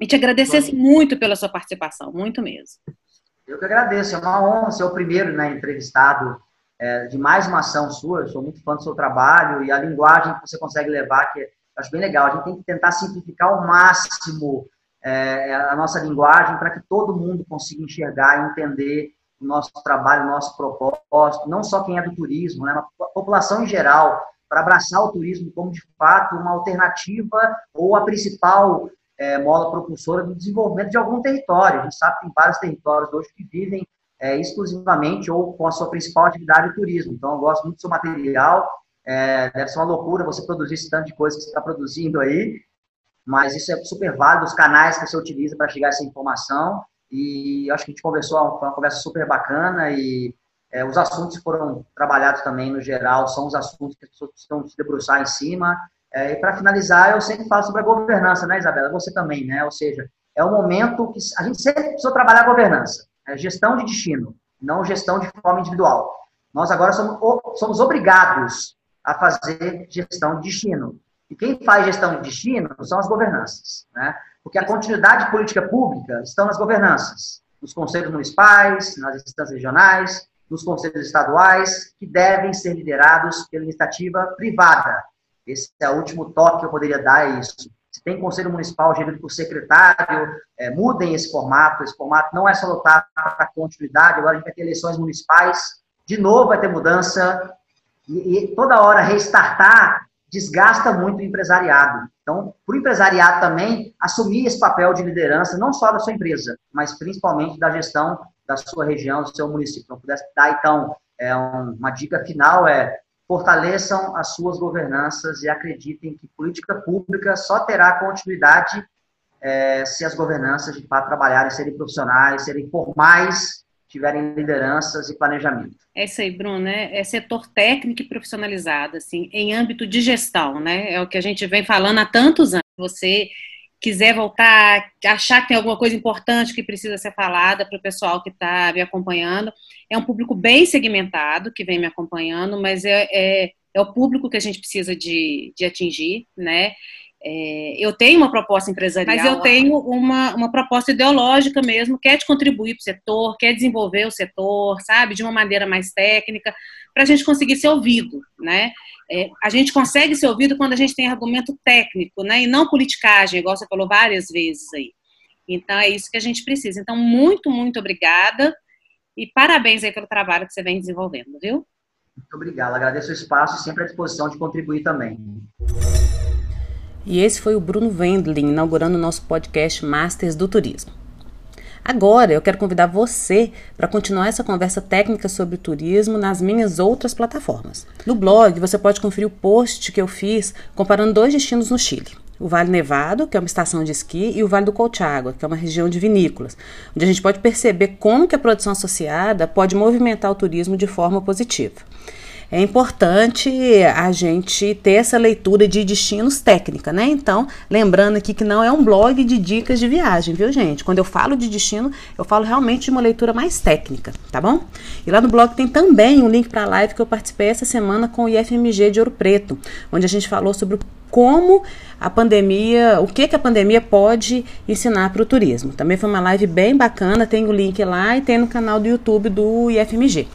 A: E te agradecer assim, muito pela sua participação, muito mesmo.
B: Eu que agradeço, é uma honra ser o primeiro né, entrevistado é, de mais uma ação sua, eu sou muito fã do seu trabalho e a linguagem que você consegue levar, que eu acho bem legal. A gente tem que tentar simplificar ao máximo é, a nossa linguagem para que todo mundo consiga enxergar e entender o nosso trabalho, o nosso propósito, não só quem é do turismo, né, a população em geral, para abraçar o turismo como, de fato, uma alternativa ou a principal é, mola propulsora do desenvolvimento de algum território. A gente sabe que tem vários territórios hoje que vivem é, exclusivamente ou com a sua principal atividade o turismo. Então, eu gosto muito do seu material. É, deve ser uma loucura você produzir esse tanto de coisa que você está produzindo aí, mas isso é super válido, os canais que você utiliza para chegar a essa informação. E acho que a gente conversou, foi uma conversa super bacana e é, os assuntos que foram trabalhados também, no geral, são os assuntos que as pessoas precisam se debruçar em cima. É, e para finalizar, eu sempre falo sobre a governança, né, Isabela? Você também, né? Ou seja, é o momento que a gente sempre precisa trabalhar a governança, é gestão de destino, não gestão de forma individual. Nós agora somos, somos obrigados a fazer gestão de destino. E quem faz gestão de destino são as governanças, né? Porque a continuidade de política pública estão nas governanças, nos conselhos municipais, nas instâncias regionais, nos conselhos estaduais, que devem ser liderados pela iniciativa privada. Esse é o último toque que eu poderia dar, é isso. Tem conselho municipal gerido por secretário, é, mudem esse formato. Esse formato não é só lutar para continuidade, agora a gente vai ter eleições municipais, de novo vai ter mudança, e, e toda hora restartar desgasta muito o empresariado. Então, para o empresariado também assumir esse papel de liderança, não só da sua empresa, mas principalmente da gestão da sua região, do seu município. Então, pudesse dar, então, é um, uma dica final é fortaleçam as suas governanças e acreditem que política pública só terá continuidade é, se as governanças de fato trabalharem, serem profissionais, serem formais, tiverem lideranças e planejamento.
A: É isso aí, Bruno, né? É setor técnico e profissionalizado, assim, em âmbito de gestão, né? É o que a gente vem falando há tantos anos. Você quiser voltar, achar que tem alguma coisa importante que precisa ser falada para o pessoal que está me acompanhando, é um público bem segmentado que vem me acompanhando, mas é, é, é o público que a gente precisa de, de atingir, né? É, eu tenho uma proposta empresarial, mas eu tenho uma, uma proposta ideológica mesmo, quer de contribuir para o setor, quer desenvolver o setor, sabe, de uma maneira mais técnica, para a gente conseguir ser ouvido, né? É, a gente consegue ser ouvido quando a gente tem argumento técnico, né? E não politicagem, igual você falou várias vezes aí. Então é isso que a gente precisa. Então, muito, muito obrigada e parabéns aí pelo trabalho que você vem desenvolvendo, viu?
B: Muito obrigado, agradeço o espaço e sempre à disposição de contribuir também.
A: E esse foi o Bruno Wendling inaugurando o nosso podcast Masters do Turismo. Agora eu quero convidar você para continuar essa conversa técnica sobre turismo nas minhas outras plataformas. No blog você pode conferir o post que eu fiz comparando dois destinos no Chile. O Vale Nevado, que é uma estação de esqui, e o Vale do Colchagua, que é uma região de vinícolas, onde a gente pode perceber como que a produção associada pode movimentar o turismo de forma positiva é importante a gente ter essa leitura de destinos técnica, né? Então, lembrando aqui que não é um blog de dicas de viagem, viu, gente? Quando eu falo de destino, eu falo realmente de uma leitura mais técnica, tá bom? E lá no blog tem também um link para a live que eu participei essa semana com o IFMG de Ouro Preto, onde a gente falou sobre como a pandemia, o que, que a pandemia pode ensinar para o turismo. Também foi uma live bem bacana, tem o link lá e tem no canal do YouTube do IFMG,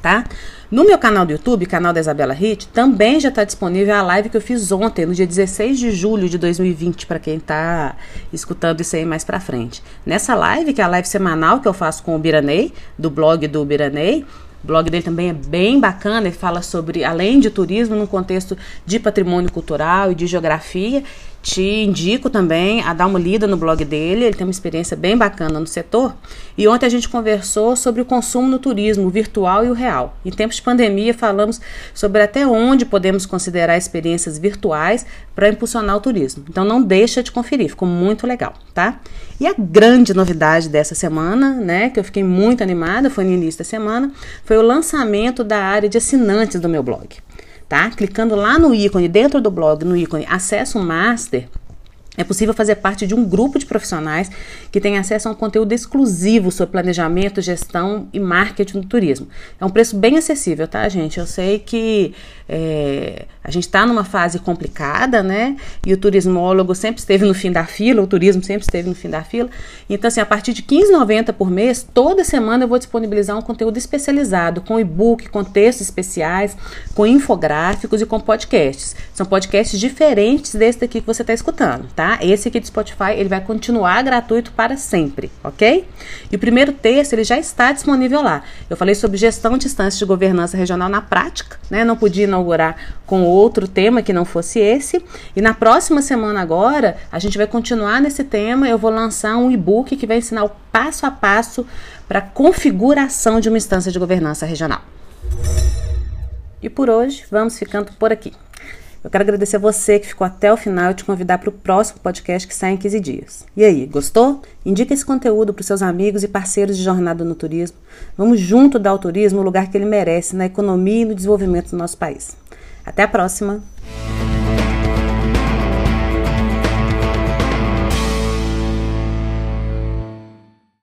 A: tá? No meu canal do YouTube, canal da Isabela Hit, também já está disponível a live que eu fiz ontem, no dia 16 de julho de 2020, para quem está escutando isso aí mais para frente. Nessa live, que é a live semanal que eu faço com o Biranei, do blog do Biranei, o blog dele também é bem bacana, ele fala sobre, além de turismo, num contexto de patrimônio cultural e de geografia. Te indico também a dar uma lida no blog dele, ele tem uma experiência bem bacana no setor. E ontem a gente conversou sobre o consumo no turismo, o virtual e o real. Em tempos de pandemia, falamos sobre até onde podemos considerar experiências virtuais para impulsionar o turismo. Então não deixa de conferir, ficou muito legal, tá? E a grande novidade dessa semana, né, que eu fiquei muito animada, foi no início da semana, foi o lançamento da área de assinantes do meu blog tá? Clicando lá no ícone, dentro do blog, no ícone Acesso Master, é possível fazer parte de um grupo de profissionais que tem acesso a um conteúdo exclusivo sobre planejamento, gestão e marketing do turismo. É um preço bem acessível, tá, gente? Eu sei que é, a gente está numa fase complicada, né? E o turismólogo sempre esteve no fim da fila, o turismo sempre esteve no fim da fila. Então, assim, a partir de R$15,90 por mês, toda semana eu vou disponibilizar um conteúdo especializado, com e-book, com textos especiais, com infográficos e com podcasts. São podcasts diferentes desse daqui que você está escutando, tá? Esse aqui do Spotify, ele vai continuar gratuito para sempre, ok? E o primeiro texto, ele já está disponível lá. Eu falei sobre gestão de instâncias de governança regional na prática, né? Não podia inaugurar com outro tema que não fosse esse. E na próxima semana agora, a gente vai continuar nesse tema. Eu vou lançar um e-book que vai ensinar o passo a passo para configuração de uma instância de governança regional. E por hoje, vamos ficando por aqui. Eu quero agradecer a você que ficou até o final e te convidar para o próximo podcast que sai em 15 dias. E aí, gostou? Indique esse conteúdo para seus amigos e parceiros de jornada no turismo. Vamos junto dar ao turismo o lugar que ele merece na economia e no desenvolvimento do nosso país. Até a próxima!